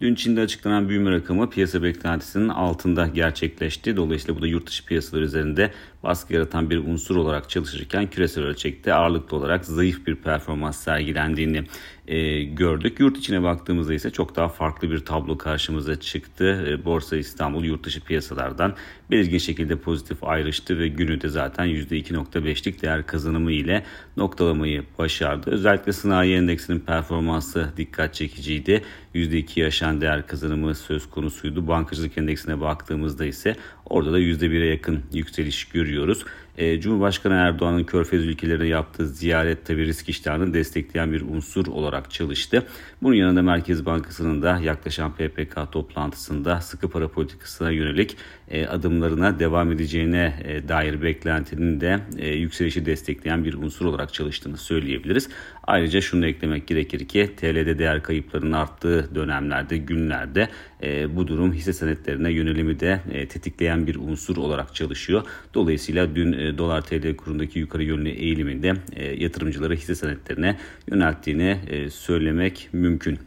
Dün Çin'de açıklanan büyüme rakamı piyasa beklentisinin altında gerçekleşti. Dolayısıyla bu da yurt dışı piyasalar üzerinde baskı yaratan bir unsur olarak çalışırken küresel ölçekte ağırlıklı olarak zayıf bir performans sergilendiğini e, gördük. Yurt içine baktığımızda ise çok daha farklı bir tablo karşımıza çıktı. E, Borsa İstanbul yurt dışı piyasalardan belirgin şekilde pozitif ayrıştı ve günü de zaten %2.5'lik değer kazanımı ile noktalamayı başardı. Özellikle sanayi endeksinin performansı dikkat çekiciydi. %2 yaşayan değer kazanımı söz konusuydu. Bankacılık endeksine baktığımızda ise orada da %1'e yakın yükseliş görüyoruz. E, Cumhurbaşkanı Erdoğan'ın Körfez ülkelerine yaptığı ziyaret tabi risk iştahını destekleyen bir unsur olarak çalıştı. Bunun yanında Merkez Bankası'nın da yaklaşan PPK toplantısında sıkı para politikasına yönelik e, adımlarına devam edeceğine e, dair beklentinin de e, yükselişi destekleyen bir unsur olarak çalıştığını söyleyebiliriz. Ayrıca şunu eklemek gerekir ki TL'de değer kayıplarının arttığı dönemlerde, günlerde e, bu durum hisse senetlerine yönelimi de e, tetikleyen bir unsur olarak çalışıyor. Dolayısıyla dün e, dolar TL kurundaki yukarı yönlü eğiliminde e, yatırımcıları hisse senetlerine yönelttiğini e, söylemek mümkün.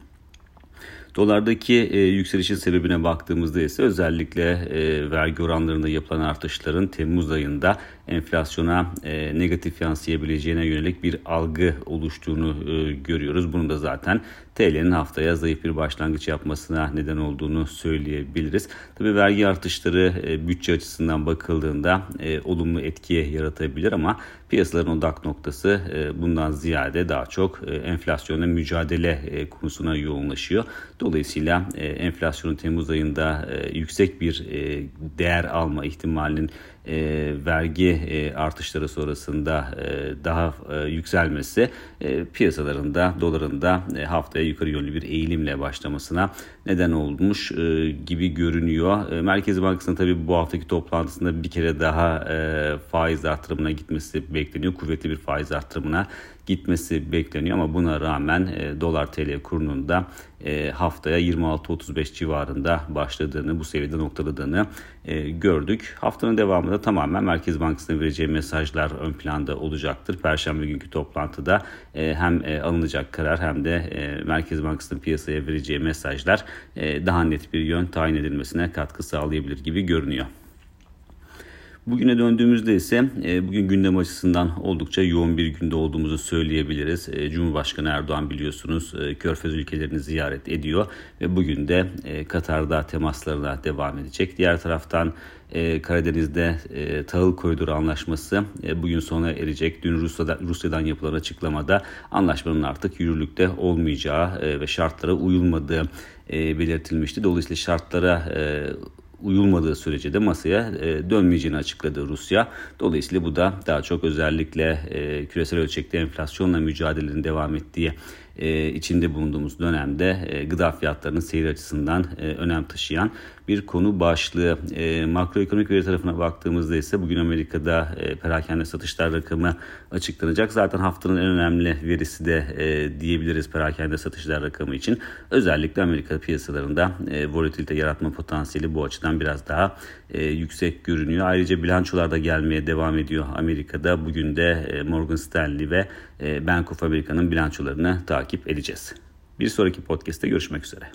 Dolardaki e, yükselişin sebebine baktığımızda ise özellikle e, vergi oranlarında yapılan artışların Temmuz ayında enflasyona e, negatif yansıyabileceğine yönelik bir algı oluştuğunu e, görüyoruz. Bunu da zaten TL'nin haftaya zayıf bir başlangıç yapmasına neden olduğunu söyleyebiliriz. Tabi vergi artışları e, bütçe açısından bakıldığında e, olumlu etkiye yaratabilir ama piyasaların odak noktası e, bundan ziyade daha çok e, enflasyonla mücadele e, konusuna yoğunlaşıyor. Dolayısıyla e, enflasyonun Temmuz ayında e, yüksek bir e, değer alma ihtimalinin e, vergi e, artışları sonrasında e, daha e, yükselmesi e, piyasalarında dolarında haftaya yukarı yönlü bir eğilimle başlamasına neden olmuş gibi görünüyor. Merkez Bankası'nın tabii bu haftaki toplantısında bir kere daha faiz artırımına gitmesi bekleniyor. Kuvvetli bir faiz artırımına gitmesi bekleniyor ama buna rağmen dolar TL kurunun da e, haftaya 26-35 civarında başladığını, bu seviyede noktaladığını e, gördük. Haftanın devamında tamamen Merkez Bankası'na vereceği mesajlar ön planda olacaktır. Perşembe günkü toplantıda e, hem alınacak karar hem de Merkez Bankası'nın piyasaya vereceği mesajlar daha net bir yön tayin edilmesine katkı sağlayabilir gibi görünüyor. Bugüne döndüğümüzde ise e, bugün gündem açısından oldukça yoğun bir günde olduğumuzu söyleyebiliriz. E, Cumhurbaşkanı Erdoğan biliyorsunuz e, Körfez ülkelerini ziyaret ediyor ve bugün de Katar'da temaslarına devam edecek. Diğer taraftan Karadeniz'de tahıl koridoru anlaşması bugün sona erecek. Dün Rusya'da, Rusya'dan yapılan açıklamada anlaşmanın artık yürürlükte olmayacağı ve şartlara uyulmadığı belirtilmişti. Dolayısıyla şartlara uyulmadığı sürece de masaya e, dönmeyeceğini açıkladı Rusya. Dolayısıyla bu da daha çok özellikle e, küresel ölçekte enflasyonla mücadelenin devam ettiği e, içinde bulunduğumuz dönemde e, gıda fiyatlarının seyir açısından e, önem taşıyan bir konu başlığı. E, makroekonomik veri tarafına baktığımızda ise bugün Amerika'da e, perakende satışlar rakamı açıklanacak. Zaten haftanın en önemli verisi de e, diyebiliriz perakende satışlar rakamı için. Özellikle Amerika piyasalarında e, volatilite yaratma potansiyeli bu açıdan biraz daha e, yüksek görünüyor. Ayrıca bilançolar da gelmeye devam ediyor Amerika'da. Bugün de e, Morgan Stanley ve e, Bank of America'nın bilançolarını takip edeceğiz. Bir sonraki podcast'te görüşmek üzere.